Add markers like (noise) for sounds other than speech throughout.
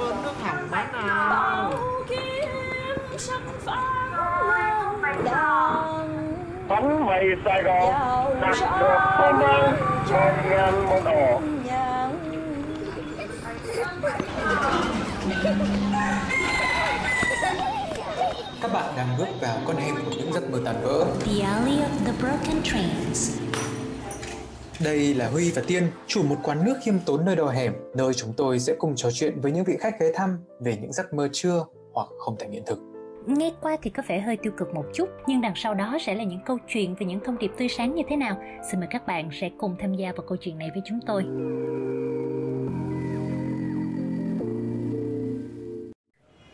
mến nước hầm má nào bánh mì Sài Gòn đặt được hôm nay một ngàn một ổ Các bạn đang bước vào con hẻm của những giấc mơ tàn vỡ. The Alley of the Broken Trains. Đây là Huy và Tiên, chủ một quán nước khiêm tốn nơi đầu hẻm, nơi chúng tôi sẽ cùng trò chuyện với những vị khách ghé thăm về những giấc mơ chưa hoặc không thành hiện thực. Nghe qua thì có vẻ hơi tiêu cực một chút, nhưng đằng sau đó sẽ là những câu chuyện về những thông điệp tươi sáng như thế nào. Xin mời các bạn sẽ cùng tham gia vào câu chuyện này với chúng tôi.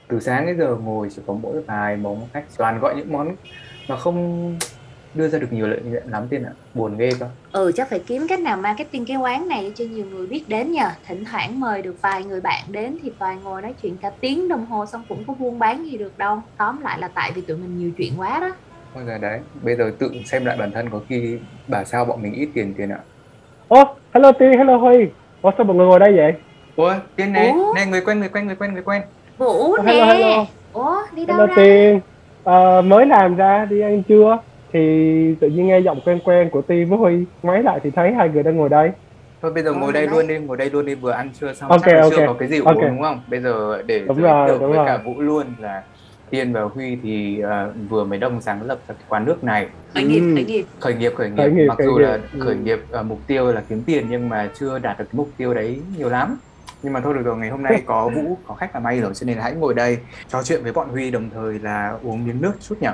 từ sáng đến giờ ngồi chỉ có mỗi vài món khách toàn gọi những món mà không đưa ra được nhiều lợi nhuận lắm tiên ạ. Buồn ghê cơ. Ừ chắc phải kiếm cách nào marketing cái quán này cho nhiều người biết đến nhờ. Thỉnh thoảng mời được vài người bạn đến thì toàn ngồi nói chuyện cả tiếng đồng hồ xong cũng có buôn bán gì được đâu. Tóm lại là tại vì tụi mình nhiều chuyện quá đó. Ôi giời đấy. Bây giờ tự xem lại bản thân có khi bà sao bọn mình ít tiền tiền ạ. Ô, hello Ti, hello Huy. Ủa sao mọi người ngồi đây vậy? ôi tiên này Ủa? này người quen người quen người quen người quen. Vũ Hello, nè. hello. Ủa đi đâu Hello ra? Tiên Ờ, Mới làm ra, đi ăn trưa Thì tự nhiên nghe giọng quen quen của Ti với Huy Ngoái lại thì thấy hai người đang ngồi đây. Thôi bây giờ ngồi đây luôn đi ngồi đây luôn đi vừa ăn trưa xong Ok, chắc là ok, chưa có cái gì uống đúng không? Bây giờ để Đúng giới rồi, thiệu đúng với rồi. cả vũ luôn là tiên và huy thì ờ, vừa mới đồng sáng lập ra cái quán nước này. Khởi nghiệp, Ừ. khởi nghiệp. Khởi nghiệp khởi nghiệp. Khởi nghiệp, mặc khởi dù nghiệp. là Ừ. khởi nghiệp ờ, mục tiêu là kiếm tiền nhưng mà chưa đạt được cái mục tiêu đấy nhiều lắm. Nhưng mà thôi được rồi ngày hôm nay có vũ có khách là may rồi cho nên là hãy ngồi đây trò chuyện với bọn huy đồng thời là uống miếng nước chút nhỉ?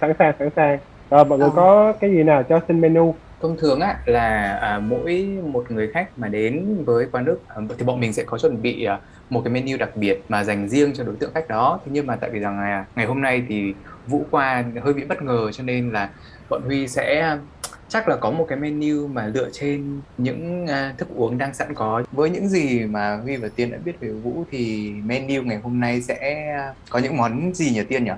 Sẵn sàng, sẵn sàng Rồi mọi người Ờ. có cái gì nào cho xin menu? Thông thường á là à, mỗi một người khách mà đến với quán nước à, thì bọn mình sẽ có chuẩn bị à, một cái menu đặc biệt mà dành riêng cho đối tượng khách đó. Thế nhưng mà tại vì rằng là ngày hôm nay thì vũ qua hơi bị bất ngờ cho nên là bọn huy sẽ chắc là có một cái menu mà dựa trên những à, thức uống đang sẵn có. Với những gì mà huy và tiên đã biết về vũ thì menu ngày hôm nay sẽ có những món gì nhỉ tiên nhỉ?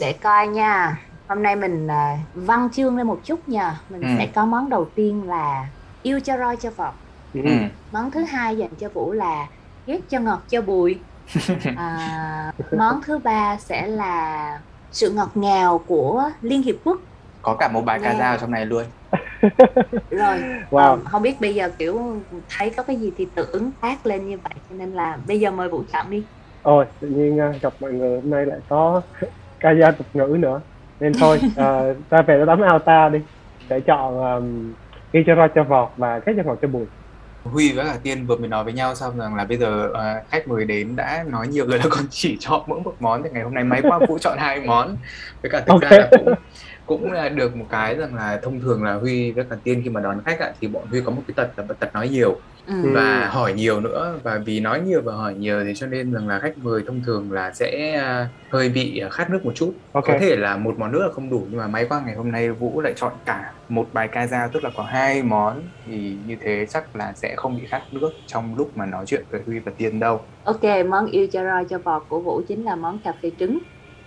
Để coi nha Hôm nay mình à, văn chương lên một chút nha. Mình Ừ. sẽ có món đầu tiên là Yêu cho roi cho vọt. Ừ. Món thứ hai dành cho Vũ là Ghét cho ngọt cho bùi (laughs) à, Món thứ ba sẽ là Sự ngọt ngào của Liên Hiệp Quốc. Có cả một bài ca dao trong này luôn. (laughs) Rồi Wow. ờ, Không biết bây giờ kiểu thấy có cái gì thì tự ứng tác lên như vậy Cho nên là bây giờ mời Vũ chọn đi. Ôi, tự nhiên à, gặp mọi người hôm nay lại có (laughs) ca dao tục ngữ nữa Nên thôi, à, (laughs) ta về ta tắm Alta đi. Sẽ chọn um, Yêu cho vọt và ghét cho ngọt cho bùi Huy với cả Tiên vừa mới nói với nhau xong rằng là bây giờ ờ, khách mời đến đã nói nhiều rồi là còn chỉ chọn mỗi một món thì ngày hôm nay máy qua Vũ chọn hai món. Với cả thực Ok. ra là cũng cũng là được một cái rằng là thông thường là Huy với cả Tiên khi mà đón khách ạ thì bọn Huy có một cái tật là tật nói nhiều ừ. Ừ. và hỏi nhiều nữa và vì nói nhiều và hỏi nhiều thì cho nên rằng là khách mời thông thường là sẽ à, hơi bị à, khát nước một chút Ok. có thể là một món nước là không đủ nhưng mà may quá ngày hôm nay Vũ lại chọn cả một bài ca dao tức là có hai món thì như thế chắc là sẽ không bị khát nước trong lúc mà nói chuyện với Huy và Tiên đâu Ok, món yêu cho roi cho vọt của Vũ chính là món cà phê trứng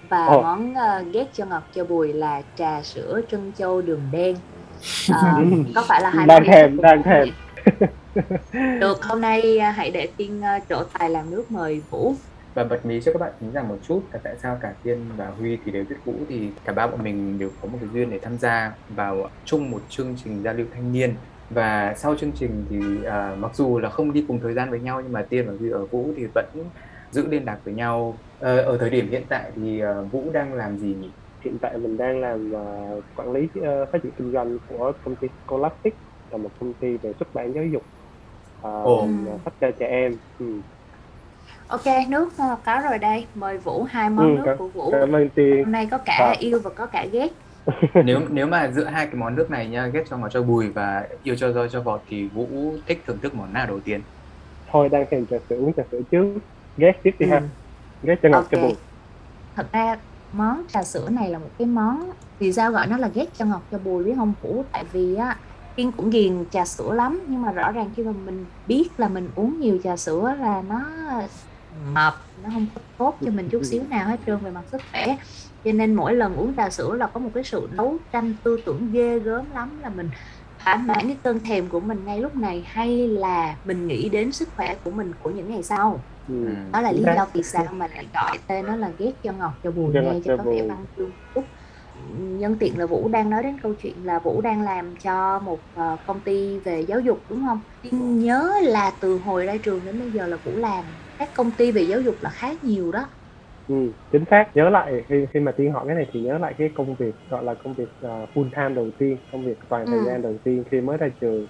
và Ồ. món ờ, ghét cho ngọt cho bùi là trà sữa trân châu đường đen. Ờ, có phải là hai Đang món thèm, đang thèm. Được, hôm nay ờ, hãy để Tiên ờ, trổ tài làm nước mời Vũ. và bật mí cho các bạn tính rằng một chút là tại sao cả Tiên và Huy thì đều biết Vũ thì cả ba bọn mình đều có một cái duyên để tham gia vào chung một chương trình giao lưu thanh niên và sau chương trình thì à, mặc dù là không đi cùng thời gian với nhau nhưng mà Tiên và Huy ở Vũ thì vẫn giữ liên lạc với nhau Ờ, ở thời điểm hiện tại thì à, Vũ đang làm gì nhỉ? Hiện tại mình đang làm à, quản lý ờ, phát triển kinh doanh của công ty Scholastic là một công ty về xuất bản giáo dục à, và sách cho trẻ em ừ. Ok, nước ờ, có rồi đây. Mời Vũ hai món Ừ, nước cảm- của Vũ. cảm ơn tiên Hôm nay có cả Dạ. yêu và có cả ghét. (laughs) nếu nếu mà giữa hai cái món nước này nha ghét cho ngọt cho bùi và yêu cho roi cho vọt thì Vũ thích thưởng thức món nào đầu tiên? thôi đang thèm trà sữa uống trà sữa trước ghét tiếp đi Ừ. ha ghét cho ngọt cho Ok. bùi Thật ra món trà sữa này là một cái món vì sao gọi nó là ghét cho ngọt cho bùi biết không Vũ tại vì á Tiên cũng ghiền trà sữa lắm nhưng mà rõ ràng khi mà mình biết là mình uống nhiều trà sữa là nó mập nó không tốt cho mình chút xíu nào hết trơn về mặt sức khỏe cho nên mỗi lần uống trà sữa là có một cái sự đấu tranh tư tưởng ghê gớm lắm là mình thỏa mãn cái cơn thèm của mình ngay lúc này hay là mình nghĩ đến sức khỏe của mình của những ngày sau ừ. Ừ. đó là lý do vì sao mà lại gọi tên nó là ghét cho ngọt cho buồn nghe cho có vẻ văn chương chút nhân tiện là Vũ đang nói đến câu chuyện là Vũ đang làm cho một ờ, công ty về giáo dục đúng không? Tiên nhớ là từ hồi ra trường đến bây giờ là Vũ làm các công ty về giáo dục là khá nhiều đó. Ừ, chính xác nhớ lại khi khi mà tiên hỏi cái này thì nhớ lại cái công việc gọi là công việc uh, full time đầu tiên công việc toàn thời Ừ. gian đầu tiên khi mới ra trường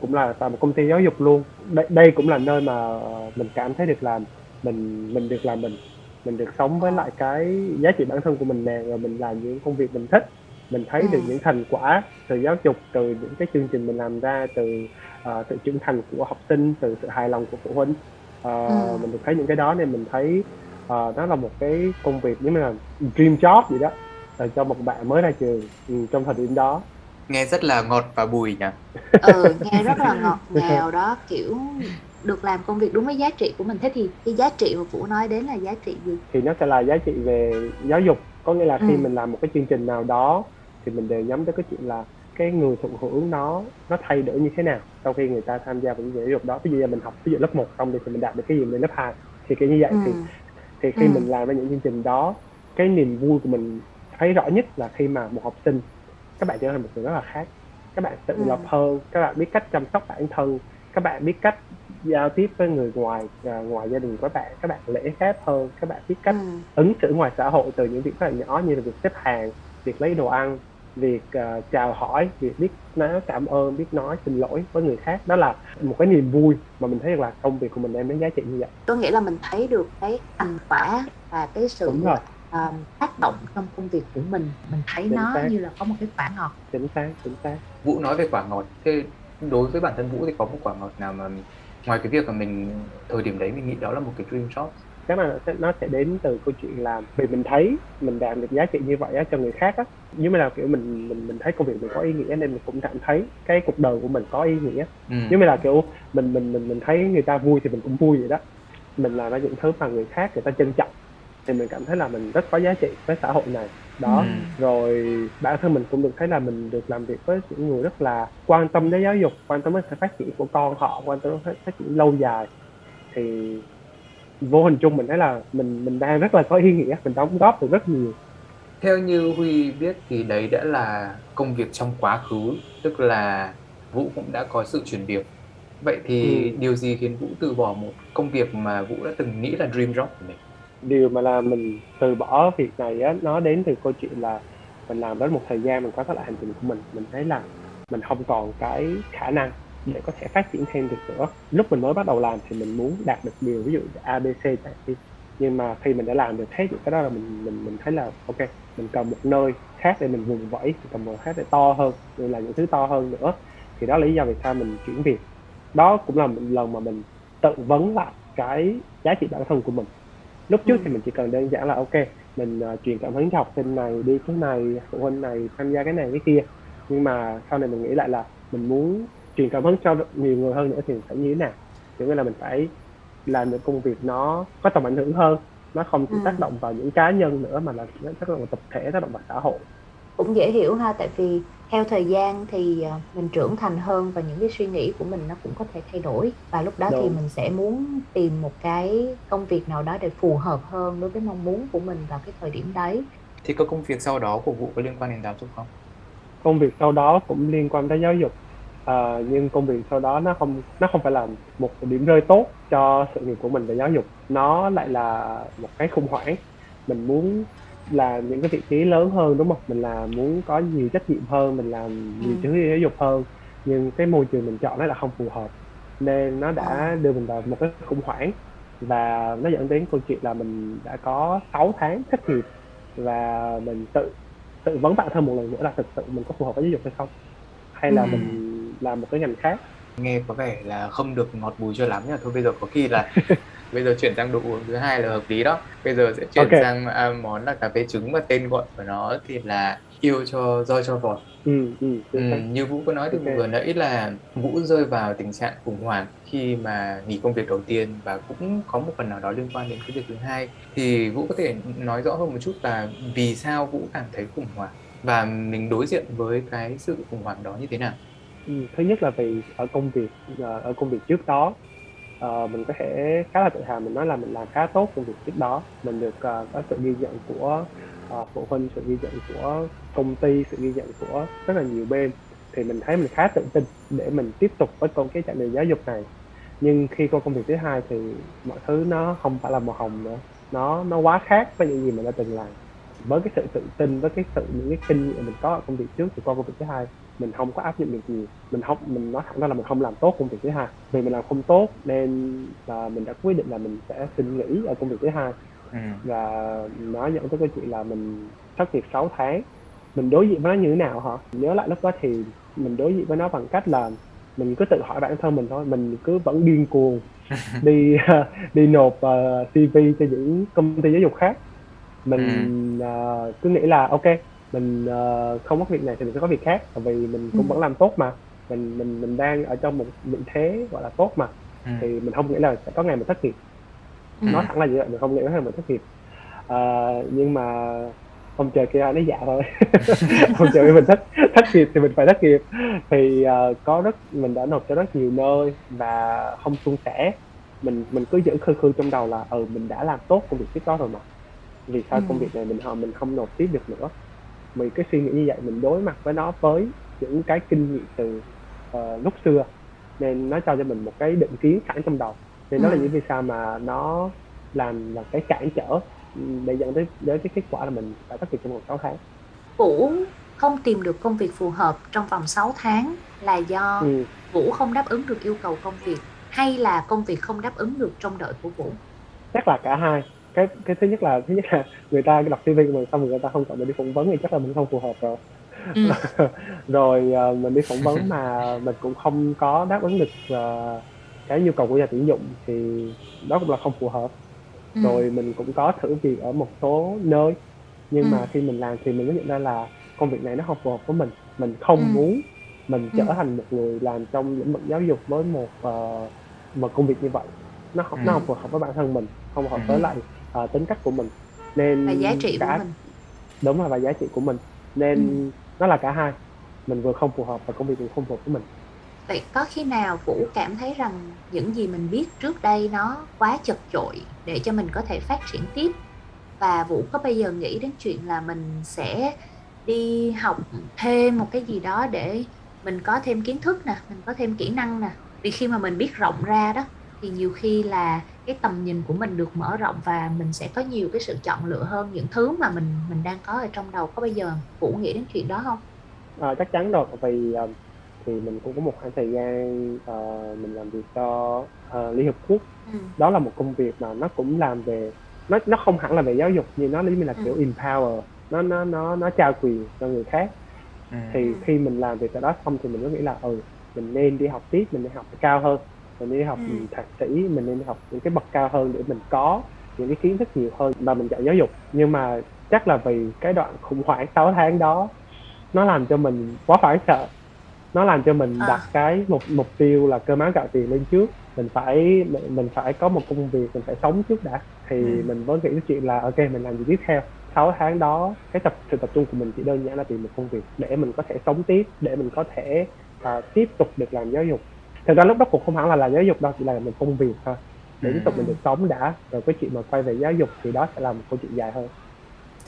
cũng là tại một công ty giáo dục luôn đây, đây cũng là nơi mà ờ, mình cảm thấy được làm mình mình được làm mình mình được sống với lại cái giá trị bản thân của mình nè rồi mình làm những công việc mình thích mình thấy được Ừ. những thành quả từ giáo dục từ những cái chương trình mình làm ra từ ờ, sự trưởng thành của học sinh từ sự hài lòng của phụ huynh Ờ, Ừ. mình được thấy những cái đó nên mình thấy Ờ, đó là một cái công việc giống như là dream job vậy đó ờ, cho một bạn mới ra trường ừ, trong thời điểm đó nghe rất là ngọt và bùi nhỉ Ừ, nghe rất là ngọt ngào đó kiểu được làm công việc đúng với giá trị của mình thế thì cái giá trị mà Vũ nói đến là giá trị gì? thì nó sẽ là giá trị về giáo dục có nghĩa là khi Ừ. mình làm một cái chương trình nào đó thì mình đều nhắm tới cái chuyện là cái người thụ hưởng nó nó thay đổi như thế nào sau khi người ta tham gia vào cái giáo dục đó ví dụ như mình học ví dụ lớp 1 xong thì mình đạt được cái gì lên lớp 2 thì kiểu như vậy Ừ. thì khi Ừ. mình làm ra những chương trình đó cái niềm vui của mình thấy rõ nhất là khi mà một học sinh các bạn trở thành một người rất là khác các bạn tự Ừ. lập hơn các bạn biết cách chăm sóc bản thân các bạn biết cách giao tiếp với người ngoài à, ngoài gia đình của các bạn các bạn lễ phép hơn các bạn biết cách Ừ. ứng xử ngoài xã hội từ những việc rất là nhỏ như là việc xếp hàng việc lấy đồ ăn việc à, chào hỏi việc biết nói cảm ơn biết nói xin lỗi với người khác đó là một cái niềm vui mà mình thấy được là công việc của mình đem đến giá trị như vậy. Có nghĩa là mình thấy được cái thành quả và cái sự đúng rồi. um, tác động trong công việc của mình. Mình thấy Chính nó xác. như là có một cái quả ngọt. Chính xác chính xác. Vũ nói về quả ngọt. Thế đối với bản thân Vũ thì có một quả ngọt nào mà ngoài cái việc mà mình thời điểm đấy mình nghĩ đó là một cái dream job cái mà nó sẽ, nó sẽ đến từ câu chuyện là vì mình thấy mình đạt được giá trị như vậy á, cho người khác á. Nhưng mà là kiểu mình mình mình thấy công việc mình có ý nghĩa nên mình cũng cảm thấy cái cuộc đời của mình có ý nghĩa. Ừ. nhưng mà là kiểu mình mình mình mình thấy người ta vui thì mình cũng vui vậy đó. Mình làm ra những thứ mà người khác người ta trân trọng. Thì mình cảm thấy là mình rất có giá trị với xã hội này. Đó. Ừ. rồi bản thân mình cũng được thấy là mình được làm việc với những người rất là quan tâm đến giáo dục quan tâm đến sự phát triển của con họ quan tâm đến phát triển lâu dài. Thì vô hình chung mình thấy là mình mình đang rất là có ý nghĩa mình đóng góp được rất nhiều Theo như Huy biết thì đấy đã là công việc trong quá khứ, tức là Vũ cũng đã có sự chuyển việc. Vậy thì Ừ. điều gì khiến Vũ từ bỏ một công việc mà Vũ đã từng nghĩ là dream job của mình? điều mà là mình từ bỏ việc này á nó đến từ câu chuyện là mình làm đến một thời gian mình có lại hành trình của mình mình thấy là mình không còn cái khả năng để có thể phát triển thêm được nữa. Lúc mình mới bắt đầu làm thì mình muốn đạt được điều ví dụ abc chẳng đi nhưng mà khi mình đã làm được hết những cái đó là mình mình mình thấy là ok mình cần một nơi khác để mình vùng vẫy mình cần một khác để to hơn để làm những thứ to hơn nữa. Thì đó là lý do vì sao mình chuyển việc. Đó cũng là một lần mà mình tự vấn lại cái giá trị bản thân của mình. Lúc trước Ừ. thì mình chỉ cần đơn giản là ok mình uh, truyền cảm hứng cho học sinh này đi cái này phụ huynh này tham gia cái này cái kia. Nhưng mà sau này mình nghĩ lại là mình muốn truyền cảm hứng cho nhiều người hơn nữa thì phải như thế nào kiểu như là mình phải làm được công việc nó có tầm ảnh hưởng hơn nó không chỉ Ừ. tác động vào những cá nhân nữa mà là nó tác động vào tập thể tác động vào xã hội cũng dễ hiểu ha tại vì theo thời gian thì ờ, mình trưởng thành hơn và những cái suy nghĩ của mình nó cũng có thể thay đổi và lúc đó thì Đúng. mình sẽ muốn tìm một cái công việc nào đó để phù hợp hơn đối với mong muốn của mình vào cái thời điểm đấy Thì có công việc sau đó của Vũ có liên quan đến giáo dục không? công việc sau đó cũng liên quan tới giáo dục à, nhưng công việc sau đó nó không nó không phải là một điểm rơi tốt cho sự nghiệp của mình về giáo dục. Nó lại là một cái khủng hoảng. Mình muốn làm những cái vị trí lớn hơn đúng không? Mình là muốn có nhiều trách nhiệm hơn mình làm nhiều Ừ. thứ giáo dục hơn. Nhưng cái môi trường mình chọn nó là không phù hợp nên nó đã đưa mình vào một cái khủng hoảng. Và nó dẫn đến câu chuyện là mình đã có 6 tháng thất nghiệp và mình tự tự vấn bản thân một lần nữa là thực sự mình có phù hợp với giáo dục hay không? Hay là Ừ. mình làm một cái ngành khác Nghe có vẻ là không được ngọt bùi cho lắm nhưng mà thôi bây giờ có khi là (laughs) bây giờ chuyển sang đồ uống thứ hai là hợp lý đó. Bây giờ sẽ chuyển Ok. sang à, món là cà phê trứng và tên gọi của nó thì là yêu cho roi cho vọt. ừ ừ Ừ, như Vũ có nói thì Ok. vừa nãy là Vũ rơi vào tình trạng khủng hoảng khi mà nghỉ công việc đầu tiên và cũng có một phần nào đó liên quan đến cái việc thứ hai thì Vũ có thể nói rõ hơn một chút là vì sao Vũ cảm thấy khủng hoảng và mình đối diện với cái sự khủng hoảng đó như thế nào Ừ, thứ nhất là vì ở công việc à, ở công việc trước đó uh, mình có thể khá là tự hào mình nói là mình làm khá tốt công việc trước đó. Mình được uh, có sự ghi nhận của uh, phụ huynh sự ghi nhận của công ty sự ghi nhận của rất là nhiều bên. Thì mình thấy mình khá tự tin để mình tiếp tục với công cái chặng đường giáo dục này. Nhưng khi qua công việc thứ hai thì mọi thứ nó không phải là màu hồng nữa. Nó nó quá khác với những gì mình đã từng làm. Với cái sự tự tin với cái sự những cái kinh nghiệm mình có ở công việc trước thì qua công việc thứ hai mình không có áp dụng được nhiều mình không mình nói thẳng ra là mình không làm tốt công việc thứ hai. Vì mình làm không tốt nên là mình đã quyết định là mình sẽ xin nghỉ ở công việc thứ hai. Ừ. và nó dẫn tới câu chuyện là mình thất nghiệp 6 tháng. Mình đối diện với nó như thế nào hả? Nhớ lại lúc đó thì mình đối diện với nó bằng cách là mình cứ tự hỏi bản thân mình thôi. Mình cứ vẫn điên cuồng (laughs) đi (laughs) đi nộp uh, CV cho những công ty giáo dục khác. Mình uh, cứ nghĩ là ok mình uh, không có việc này thì mình sẽ có việc khác tại vì mình cũng Ừ. vẫn làm tốt mà. Mình mình mình đang ở trong một vị thế gọi là tốt mà. Ừ. thì mình không nghĩ là sẽ có ngày mình thất nghiệp. Ừ. nói thẳng là như vậy mình không nghĩ là mình thất nghiệp. Ờ, nhưng mà ông trời kia nó dạ thôi. (laughs) Ông trời mình thất thất nghiệp thì mình phải thất nghiệp. Thì ờ, có rất mình đã nộp cho rất nhiều nơi và không suôn sẻ. Mình mình cứ giữ khư khư trong đầu là ừ mình đã làm tốt công việc trước đó rồi mà. Vì sao Ừ. công việc này mình họ mình không nộp tiếp được nữa mình cái suy nghĩ như vậy mình đối mặt với nó với những cái kinh nghiệm từ ờ, lúc xưa nên nó cho cho mình một cái định kiến sẵn trong đầu nên đó là Ừ. những vì sao mà nó làm là cái cản trở ừ, để dẫn tới đến cái kết quả là mình phải thất nghiệp trong vòng 6 tháng Vũ không tìm được công việc phù hợp trong vòng 6 tháng là do ừ. Vũ không đáp ứng được yêu cầu công việc hay là công việc không đáp ứng được trông đợi của Vũ? chắc là cả hai cái cái thứ nhất là thứ nhất là người ta đọc CV của mình xong rồi người ta không chọn mình đi phỏng vấn thì chắc là mình không phù hợp rồi Ừ. (laughs) rồi ờ, mình đi phỏng vấn mà mình cũng không có đáp ứng được ờ, cái nhu cầu của nhà tuyển dụng thì đó cũng là không phù hợp Ừ. rồi mình cũng có thử việc ở một số nơi nhưng Ừ. mà khi mình làm thì mình mới nhận ra là công việc này nó không phù hợp với mình mình không Ừ. muốn mình trở Ừ. thành một người làm trong lĩnh vực giáo dục với một ờ, một công việc như vậy nó không nó Ừ. không phù hợp với bản thân mình không hợp Ừ. với lại ờ, tính cách của mình nên Và giá trị của cả mình. đúng là và giá trị của mình nên Ừ. nó là cả hai mình vừa không phù hợp và công việc cũng không phù hợp với mình Vậy có khi nào Vũ cảm thấy rằng những gì mình biết trước đây nó quá chật chội để cho mình có thể phát triển tiếp và Vũ có bây giờ nghĩ đến chuyện là mình sẽ đi học thêm một cái gì đó để mình có thêm kiến thức nè, mình có thêm kỹ năng nè. Vì khi mà mình biết rộng ra đó thì nhiều khi là cái tầm nhìn của mình được mở rộng và mình sẽ có nhiều cái sự chọn lựa hơn những thứ mà mình mình đang có ở trong đầu. Có bây giờ Vũ nghĩ đến chuyện đó không? Ờ, chắc chắn rồi vì ờ, thì mình cũng có một khoảng thời gian ờ, mình làm việc cho ờ, Liên Hợp Quốc Ừ. đó là một công việc mà nó cũng làm về nó nó không hẳn là về giáo dục nhưng nó như là Ừ. kiểu empower nó nó nó nó trao quyền cho người khác Ừ. thì Ừ. khi mình làm việc ở đó xong thì mình mới nghĩ là ừ mình nên đi học tiếp mình nên học cao hơn mình đi học Ừ. thạc sĩ mình nên đi học những cái bậc cao hơn để mình có những cái kiến thức nhiều hơn và mình chọn giáo dục nhưng mà chắc là vì cái đoạn khủng hoảng 6 tháng đó nó làm cho mình quá hoảng sợ nó làm cho mình À. đặt cái mục mục tiêu là cơm áo gạo tiền lên trước mình phải mình, phải có một công việc mình phải sống trước đã thì Ừ. mình mới nghĩ cái chuyện là ok mình làm gì tiếp theo 6 tháng đó cái tập sự tập trung của mình chỉ đơn giản là tìm một công việc để mình có thể sống tiếp để mình có thể à, tiếp tục được làm giáo dục thực ra lúc đó cũng không hẳn là làm giáo dục đâu chỉ là một công việc thôi. Để tiếp tục mình được sống đã rồi cái chuyện mà quay về giáo dục thì đó sẽ là một câu chuyện dài hơn.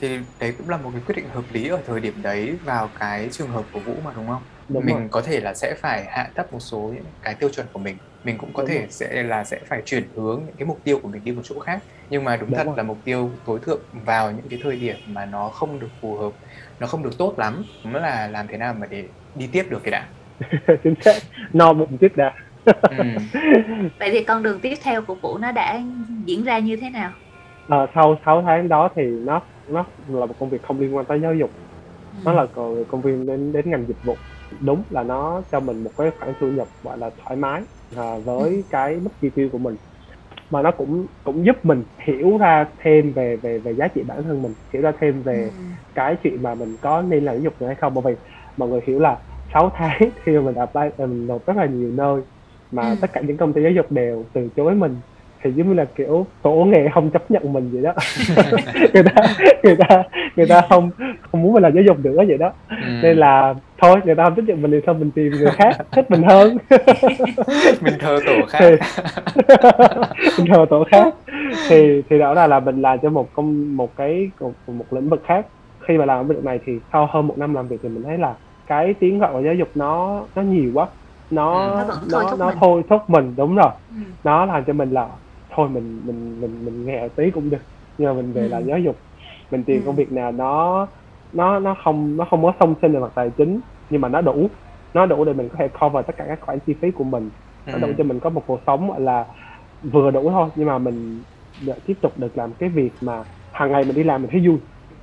Thì đấy cũng là một cái quyết định hợp lý ở thời điểm đấy vào cái trường hợp của Vũ mà đúng không? đúng mình rồi. có thể là sẽ phải hạ thấp một số những cái tiêu chuẩn của mình. Mình cũng có Đúng thể rồi. sẽ là sẽ phải chuyển hướng những cái mục tiêu của mình đi một chỗ khác. Nhưng mà đúng, Đúng thật rồi. là mục tiêu tối thượng vào những cái thời điểm mà nó không được phù hợp nó không được tốt lắm mới là làm thế nào mà để đi tiếp được cái đã (laughs) chính xác. No bụng trước đã. Ừ. (laughs) Vậy thì con đường tiếp theo của Vũ nó đã diễn ra như thế nào? Ờ, sau 6 tháng đó thì nó nó là một công việc không liên quan tới giáo dục. Nó là công viên đến đến ngành dịch vụ. Đúng là nó cho mình một cái khoản thu nhập gọi là thoải mái à, với cái mức chi tiêu của mình. Mà nó cũng cũng giúp mình hiểu ra thêm về về về giá trị bản thân mình hiểu ra thêm về Ừ. cái chuyện mà mình có nên làm giáo dục nữa hay không. Bởi vì mọi người hiểu là 6 tháng (laughs) khi mà mình apply mình nộp rất là nhiều nơi mà Ừ. tất cả những công ty giáo dục đều từ chối mình. Thì giống như là kiểu tổ nghề không chấp nhận mình vậy đó. (laughs) (laughs) Người ta người ta người ta không không muốn mình làm giáo dục nữa vậy đó. Ừ. nên là thôi người ta không thích nhận mình thì thôi mình tìm người khác thích mình hơn. Mình thờ tổ thì khác mình thờ tổ khác. Thì thì đó là là mình làm cho một công một cái một, một lĩnh vực khác. Khi mà làm ở lĩnh vực này thì sau hơn một năm làm việc thì mình thấy là cái tiếng gọi của giáo dục nó nó nhiều quá nó Ừ. Nó nó thúc nó mình. thôi thúc mình đúng rồi Ừ. nó làm cho mình là thôi mình mình mình mình nghèo tí cũng được nhưng mà mình về Ừ. làm giáo dục mình tìm Ừ. công việc nào nó nó nó không nó không có song sinh về mặt tài chính nhưng mà nó đủ nó đủ để mình có thể cover tất cả các khoản chi phí của mình nó Ừ. đủ cho mình có một cuộc sống gọi là vừa đủ thôi nhưng mà mình tiếp tục được làm cái việc mà hàng ngày mình đi làm mình thấy vui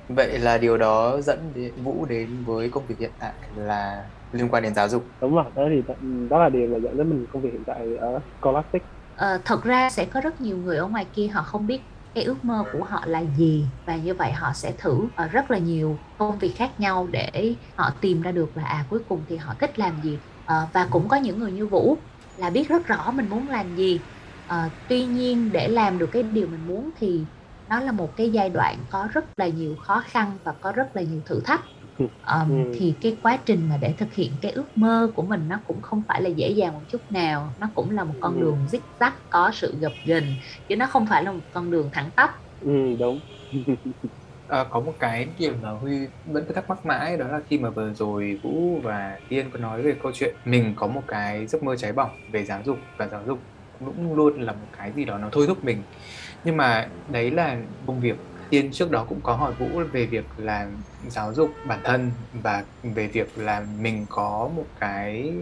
vậy là điều đó dẫn đến Vũ đến với công việc hiện tại là liên quan đến giáo dục. Đúng rồi đó thì đó là điều mà dẫn đến mình công việc hiện tại ở Scholastic. Ờ, thật ra sẽ có rất nhiều người ở ngoài kia họ không biết cái ước mơ của họ là gì và như vậy họ sẽ thử ờ, rất là nhiều công việc khác nhau để họ tìm ra được là à cuối cùng thì họ thích làm gì. Ờ, và cũng có những người như Vũ là biết rất rõ mình muốn làm gì. Ờ, tuy nhiên để làm được cái điều mình muốn thì nó là một cái giai đoạn có rất là nhiều khó khăn và có rất là nhiều thử thách Ừ. (laughs) Ờm, Ừ. thì cái quá trình mà để thực hiện cái ước mơ của mình nó cũng không phải là dễ dàng một chút nào nó cũng là một con Ừ. đường zig zag có sự gập ghềnh chứ nó không phải là một con đường thẳng tắp ừ, đúng À, (laughs) có một cái điểm mà Huy vẫn cứ thắc mắc mãi đó là khi mà vừa rồi Vũ và Tiên có nói về câu chuyện mình có một cái giấc mơ cháy bỏng về giáo dục và giáo dục cũng luôn là một cái gì đó nó thôi thúc mình nhưng mà đấy là công việc. Tiên trước đó cũng có hỏi Vũ về việc là giáo dục bản thân và về việc là mình có một cái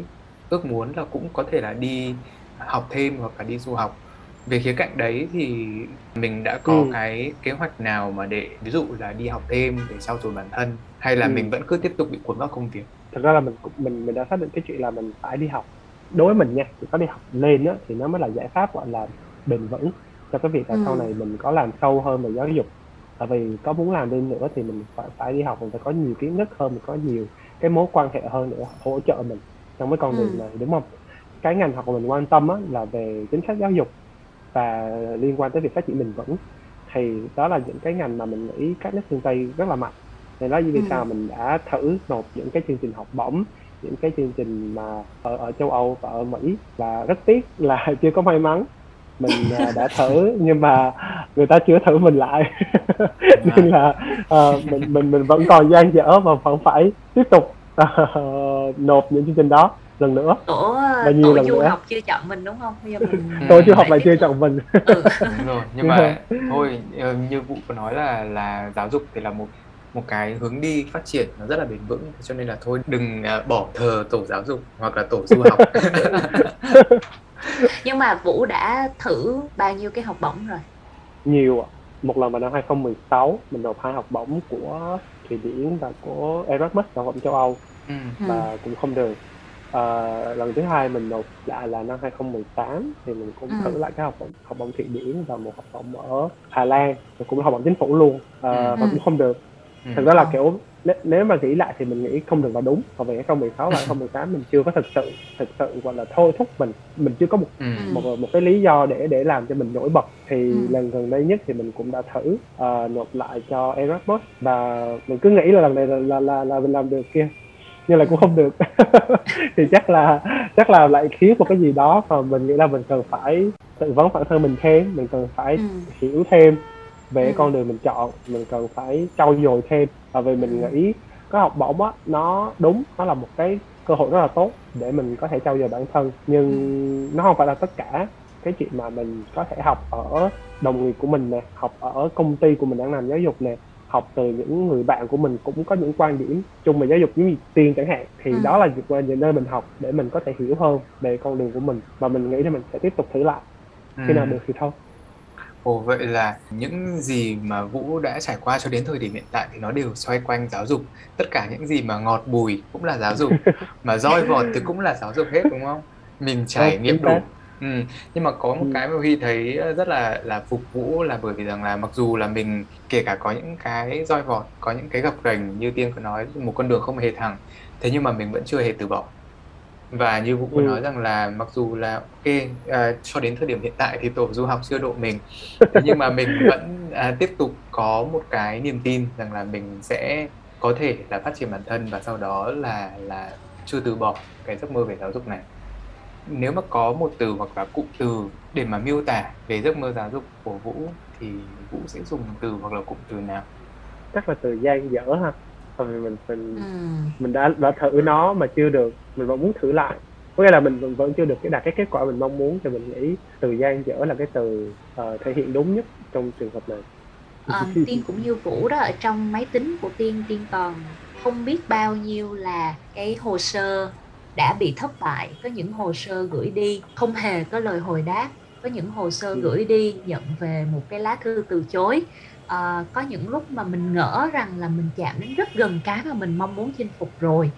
ước muốn là cũng có thể là đi học thêm hoặc là đi du học. Về khía cạnh đấy thì mình đã có Ừ. cái kế hoạch nào mà để ví dụ là đi học thêm để trau dồi bản thân hay là Ừ. mình vẫn cứ tiếp tục bị cuốn vào công việc? Thật ra là mình mình mình đã xác định cái chuyện là mình phải đi học. Đối với mình nha chỉ có đi học lên á thì nó mới là giải pháp gọi là bền vững cho cái việc là Ừ. sau này mình có làm sâu hơn về giáo dục tại vì có muốn làm lên nữa thì mình phải phải đi học mình phải có nhiều kiến thức hơn mình có nhiều cái mối quan hệ hơn để hỗ trợ mình trong cái con Ừ. đường này đúng không cái ngành học của mình quan tâm á là về chính sách giáo dục và liên quan tới việc phát triển bền vững thì đó là những cái ngành mà mình nghĩ các nước phương tây rất là mạnh nên đó vì Ừ. sao mình đã thử nộp những cái chương trình học bổng những cái chương trình mà ở ở châu Âu và ở Mỹ và rất tiếc là (laughs) chưa có may mắn mình à, đã thử nhưng mà người ta chưa thử mình lại. (laughs) Nên là ờ, mình mình mình vẫn còn dang dở và vẫn phải tiếp tục ờ, nộp những chương trình đó lần nữa. Tổ Bao nhiêu tổ lần du nữa? học chưa chọn mình đúng không? Bây giờ mình Ừ. tôi chưa học lại chưa chọn mình. Ừ. (laughs) đúng rồi nhưng mà thôi ờ, như Vũ có nói là là giáo dục thì là một một cái hướng đi phát triển nó rất là bền vững cho nên là thôi đừng bỏ thờ tổ giáo dục hoặc là tổ du học (laughs) (laughs) nhưng mà Vũ đã thử bao nhiêu cái học bổng rồi nhiều ạ. một lần vào năm 2016 mình nộp hai học bổng của Thụy Điển và của Erasmus học bổng châu Âu ừ. Ừ. và cũng không được Ờ, lần thứ hai mình nộp lại là năm 2018 thì mình cũng Ừ. thử lại cái học bổng học bổng Thụy Điển và một học bổng ở Hà Lan và cũng là học bổng chính phủ luôn Ờ, Ừ. và cũng không được Ừ. thực ra là kiểu nếu, nếu mà nghĩ lại thì mình nghĩ không được là đúng. Còn về 2016 và 2018 mình chưa có thực sự thực sự gọi là thôi thúc mình. Mình chưa có một Ừ. một một cái lý do để để làm cho mình nổi bật. Thì Ừ. lần gần đây nhất thì mình cũng đã thử ờ, nộp lại cho Erasmus. Và mình cứ nghĩ là lần này là là là, là mình làm được kia nhưng là cũng không được. (laughs) Thì chắc là chắc là lại thiếu một cái gì đó và mình nghĩ là mình cần phải tự vấn bản thân mình thêm mình cần phải Ừ. hiểu thêm về Ừ. con đường mình chọn mình cần phải trau dồi thêm và vì mình Ừ. nghĩ cái học bổng á nó đúng nó là một cái cơ hội rất là tốt để mình có thể trau dồi bản thân nhưng nó không phải là tất cả cái chuyện mà mình có thể học ở đồng nghiệp của mình nè học ở công ty của mình đang làm giáo dục nè học từ những người bạn của mình cũng có những quan điểm chung về giáo dục giống như tiên chẳng hạn thì Ừ. đó là những nơi mình học để mình có thể hiểu hơn về con đường của mình và mình nghĩ là mình sẽ tiếp tục thử lại khi nào Ừ. được thì thôi Ồ vậy là những gì mà Vũ đã trải qua cho đến thời điểm hiện tại thì nó đều xoay quanh giáo dục. Tất cả những gì mà ngọt bùi cũng là giáo dục, (laughs) mà roi vọt thì cũng là giáo dục hết đúng không? Mình trải Vâng, nghiệm đủ. Ừ. Nhưng mà có một Ừ. cái mà Huy thấy rất là là phục Vũ là bởi vì rằng là mặc dù là mình kể cả có những cái roi vọt, có những cái gập ghềnh như Tiên có nói một con đường không hề thẳng, thế nhưng mà mình vẫn chưa hề từ bỏ. Và như Vũ có Ừ. nói rằng là mặc dù là ok à, cho đến thời điểm hiện tại thì tổ du học chưa độ mình. Nhưng mà mình (laughs) vẫn à, tiếp tục có một cái niềm tin rằng là mình sẽ có thể là phát triển bản thân và sau đó là là chưa từ bỏ cái giấc mơ về giáo dục này. Nếu mà có một từ hoặc là cụm từ để mà miêu tả về giấc mơ giáo dục của Vũ thì Vũ sẽ dùng từ hoặc là cụm từ nào? Chắc là từ gian dở ha tại vì mình mình Ừ. mình đã đã thử nó mà chưa được. Mình vẫn muốn thử lại. Có nghĩa là mình vẫn- vẫn chưa được cái đạt cái kết quả mình mong muốn thì mình nghĩ từ gian dở là cái từ ờ, thể hiện đúng nhất trong trường hợp này. Ờ, tiên cũng như vũ đó ở trong máy tính của tiên tiên còn không biết bao nhiêu là cái hồ sơ đã bị thất bại. Có những hồ sơ gửi đi không hề có lời hồi đáp. Có những hồ sơ Ừ. gửi đi nhận về một cái lá thư từ chối Ờ, có những lúc mà mình ngỡ rằng là mình chạm đến rất gần cái mà mình mong muốn chinh phục rồi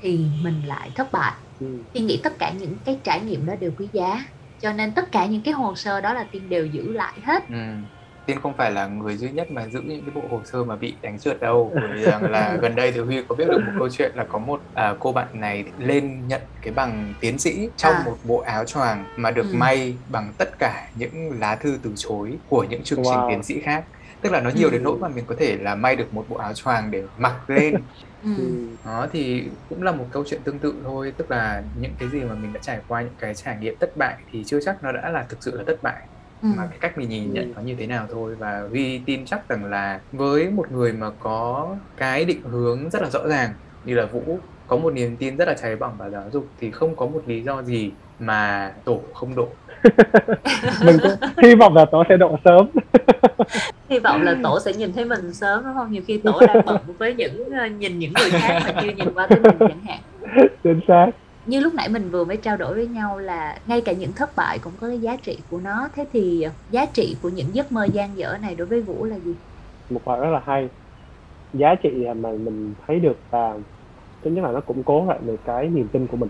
thì mình lại thất bại ừ. tiên nghĩ tất cả những cái trải nghiệm đó đều quý giá cho nên tất cả những cái hồ sơ đó là tiên đều giữ lại hết Ừ. Tiên không phải là người duy nhất mà giữ những cái bộ hồ sơ mà bị đánh trượt đâu bởi vì rằng là gần đây thì Huy có biết được một câu chuyện là có một à, cô bạn này lên nhận cái bằng tiến sĩ trong À. một bộ áo choàng mà được Ừ. may bằng tất cả những lá thư từ chối của những chương trình Wow. tiến sĩ khác tức là nó nhiều Ừ. đến nỗi mà mình có thể là may được một bộ áo choàng để mặc lên ừ. (laughs) Ừ. đó thì cũng là một câu chuyện tương tự thôi tức là những cái gì mà mình đã trải qua những cái trải nghiệm thất bại thì chưa chắc nó đã là thực sự là thất bại Ừ. mà cái cách mình nhìn Ừ. nhận nó như thế nào thôi và Huy tin chắc rằng là với một người mà có cái định hướng rất là rõ ràng như là Vũ có một niềm tin rất là cháy bỏng vào giáo dục thì không có một lý do gì mà tổ không độ (laughs) (laughs) mình cũng hy vọng là tổ sẽ độ sớm hy vọng là tổ sẽ nhìn thấy mình sớm đúng không? Nhiều khi tổ đang bận (laughs) với những ờ, nhìn những người khác mà chưa nhìn qua tới mình chẳng hạn. Chính xác. Như lúc nãy mình vừa mới trao đổi với nhau là ngay cả những thất bại cũng có cái giá trị của nó. Thế thì giá trị của những giấc mơ gian dở này đối với vũ là gì? Một bài rất là hay. Giá trị mà mình thấy được là thứ nhất là nó củng cố lại được cái niềm tin của mình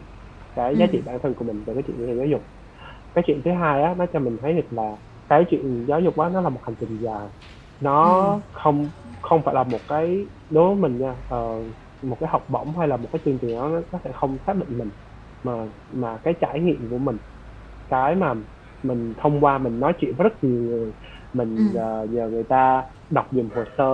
cái giá Ừ. trị bản thân của mình về cái chuyện về giáo dục. Cái chuyện thứ hai á nó cho mình thấy được là cái chuyện giáo dục á nó là một hành trình dài nó Ừ. không không phải là một cái đối với mình nha ờ, một cái học bổng hay là một cái chương trình đó nó có thể không xác định mình mà mà cái trải nghiệm của mình cái mà mình thông qua mình nói chuyện với rất nhiều người mình Ừ. ờ, nhờ người ta đọc dùm hồ sơ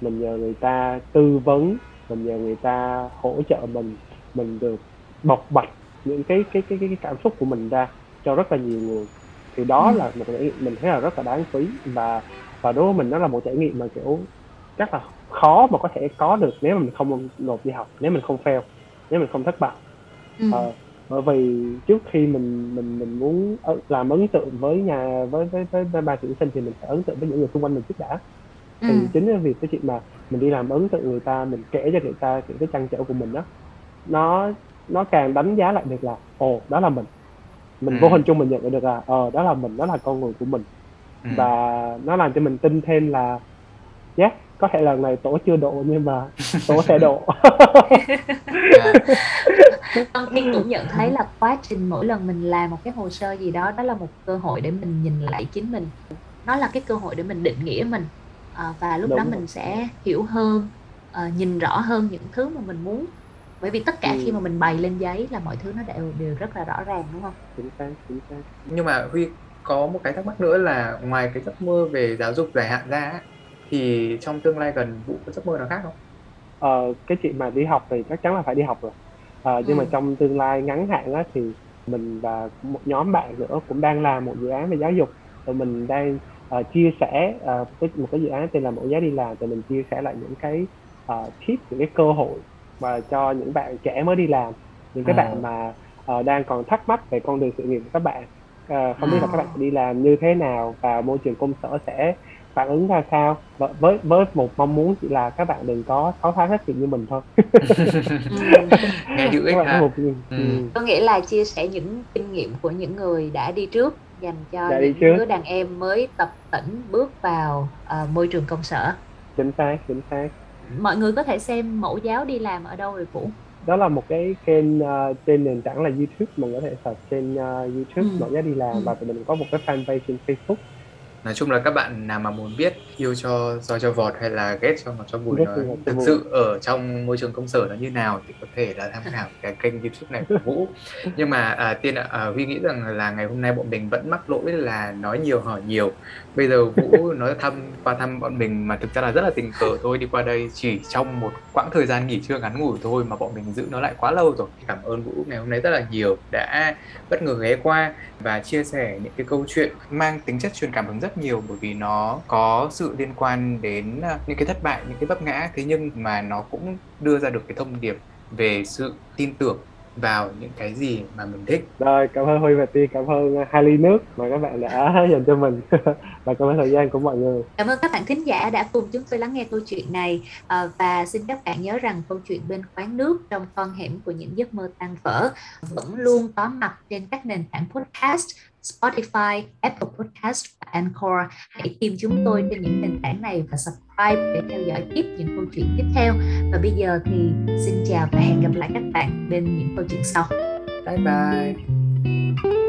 mình nhờ người ta tư vấn mình nhờ người ta hỗ trợ mình mình được bộc bạch những cái cái cái cái, cái cảm xúc của mình ra cho rất là nhiều người thì đó Ừ. là một trải nghiệm mình thấy là rất là đáng quý và và đối với mình nó là một trải nghiệm mà kiểu chắc là khó mà có thể có được nếu mà mình không nộp đi học nếu mình không fail nếu mình không thất bại ừ. Ờ, bởi vì trước khi mình mình mình muốn làm ấn tượng với nhà với với với, với ban tuyển sinh thì mình phải ấn tượng với những người xung quanh mình trước đã Ừ. thì chính cái việc cái chuyện mà mình đi làm ấn tượng người ta mình kể cho người ta những cái trăn trở của mình đó nó nó càng đánh giá lại được là ồ đó là mình mình Ừ. vô hình chung mình nhận được là ờ đó là mình đó là con người của mình Ừ. và nó làm cho mình tin thêm là yes có thể lần này tổ chưa độ nhưng mà tổ sẽ độ À, (laughs) Vâng, Thiên cũng nhận thấy là quá trình mỗi lần mình làm một cái hồ sơ gì đó đó là một cơ hội để mình nhìn lại chính mình nó là cái cơ hội để mình định nghĩa mình à, và lúc Đúng đó rồi. mình sẽ hiểu hơn à, nhìn rõ hơn những thứ mà mình muốn bởi vì tất cả Ừ. khi mà mình bày lên giấy là mọi thứ nó đều đều rất là rõ ràng đúng không chính xác chính xác nhưng mà Huy có một cái thắc mắc nữa là ngoài cái giấc mơ về giáo dục dài hạn ra á, thì trong tương lai gần Vũ có giấc mơ nào khác không? Ờ, cái chuyện mà đi học thì chắc chắn là phải đi học rồi Ờ, nhưng mà Ừ. trong tương lai ngắn hạn á, thì mình và một nhóm bạn nữa cũng đang làm một dự án về giáo dục rồi mình đang ờ, chia sẻ cái, một cái dự án tên là mỗi giá đi làm thì mình chia sẻ lại những cái uh, tip những cái cơ hội mà cho những bạn trẻ mới đi làm những cái À. bạn mà ờ, đang còn thắc mắc về con đường sự nghiệp của các bạn Ờ, không biết là À. các bạn đi làm như thế nào và môi trường công sở sẽ phản ứng ra sao và với với một mong muốn chỉ là các bạn đừng có 6 tháng hết chuyện như mình thôi (laughs) Nghe hữu ích các bạn có ha. một Ừ. ừ. có nghĩa là chia sẻ những kinh nghiệm của những người đã đi trước dành cho Đã những đứa đàn em mới tập tĩnh bước vào ờ, môi trường công sở chính xác chính xác mọi người có thể xem mẫu giáo đi làm ở đâu rồi Vũ đó là một cái kênh ờ, trên nền tảng là YouTube mình có thể search trên ờ, YouTube Ừ. mọi giá đi làm Ừ. và tụi mình có một cái fanpage trên Facebook Nói chung là các bạn nào mà muốn biết yêu cho do cho vọt hay là ghét cho ngọt cho bùi nó thực sự ở trong môi trường công sở nó như nào thì có thể là tham khảo cái kênh YouTube này của Vũ. (laughs) Nhưng mà à, tiên ạ, à, Huy nghĩ rằng là ngày hôm nay bọn mình vẫn mắc lỗi là nói nhiều hỏi nhiều bây giờ Vũ nói thăm, qua thăm bọn mình mà thực ra là rất là tình cờ thôi. Đi qua đây chỉ trong một quãng thời gian nghỉ trưa ngắn ngủi thôi mà bọn mình giữ nó lại quá lâu rồi. Thì cảm ơn Vũ ngày hôm nay rất là nhiều đã bất ngờ ghé qua và chia sẻ những cái câu chuyện mang tính chất truyền cảm hứng rất nhiều, bởi vì nó có sự liên quan đến à, những cái thất bại, những cái vấp ngã. Thế nhưng mà nó cũng đưa ra được cái thông điệp về sự tin tưởng vào những cái gì mà mình thích. Rồi cảm ơn huy và tiên cảm ơn hai ly nước mà các bạn đã (laughs) dành cho mình. (laughs) Và cảm ơn thời gian của mọi người. Cảm ơn các bạn thính giả đã cùng chúng tôi lắng nghe câu chuyện này. À, và xin các bạn nhớ rằng câu chuyện bên quán nước trong con hẻm của những giấc mơ tan vỡ vẫn luôn có mặt trên các nền tảng podcast Spotify, Apple Podcast và Anchor. Hãy tìm chúng tôi trên những nền tảng này và subscribe để theo dõi tiếp những câu chuyện tiếp theo. Và bây giờ thì xin chào và hẹn gặp lại các bạn bên những câu chuyện sau. bye bye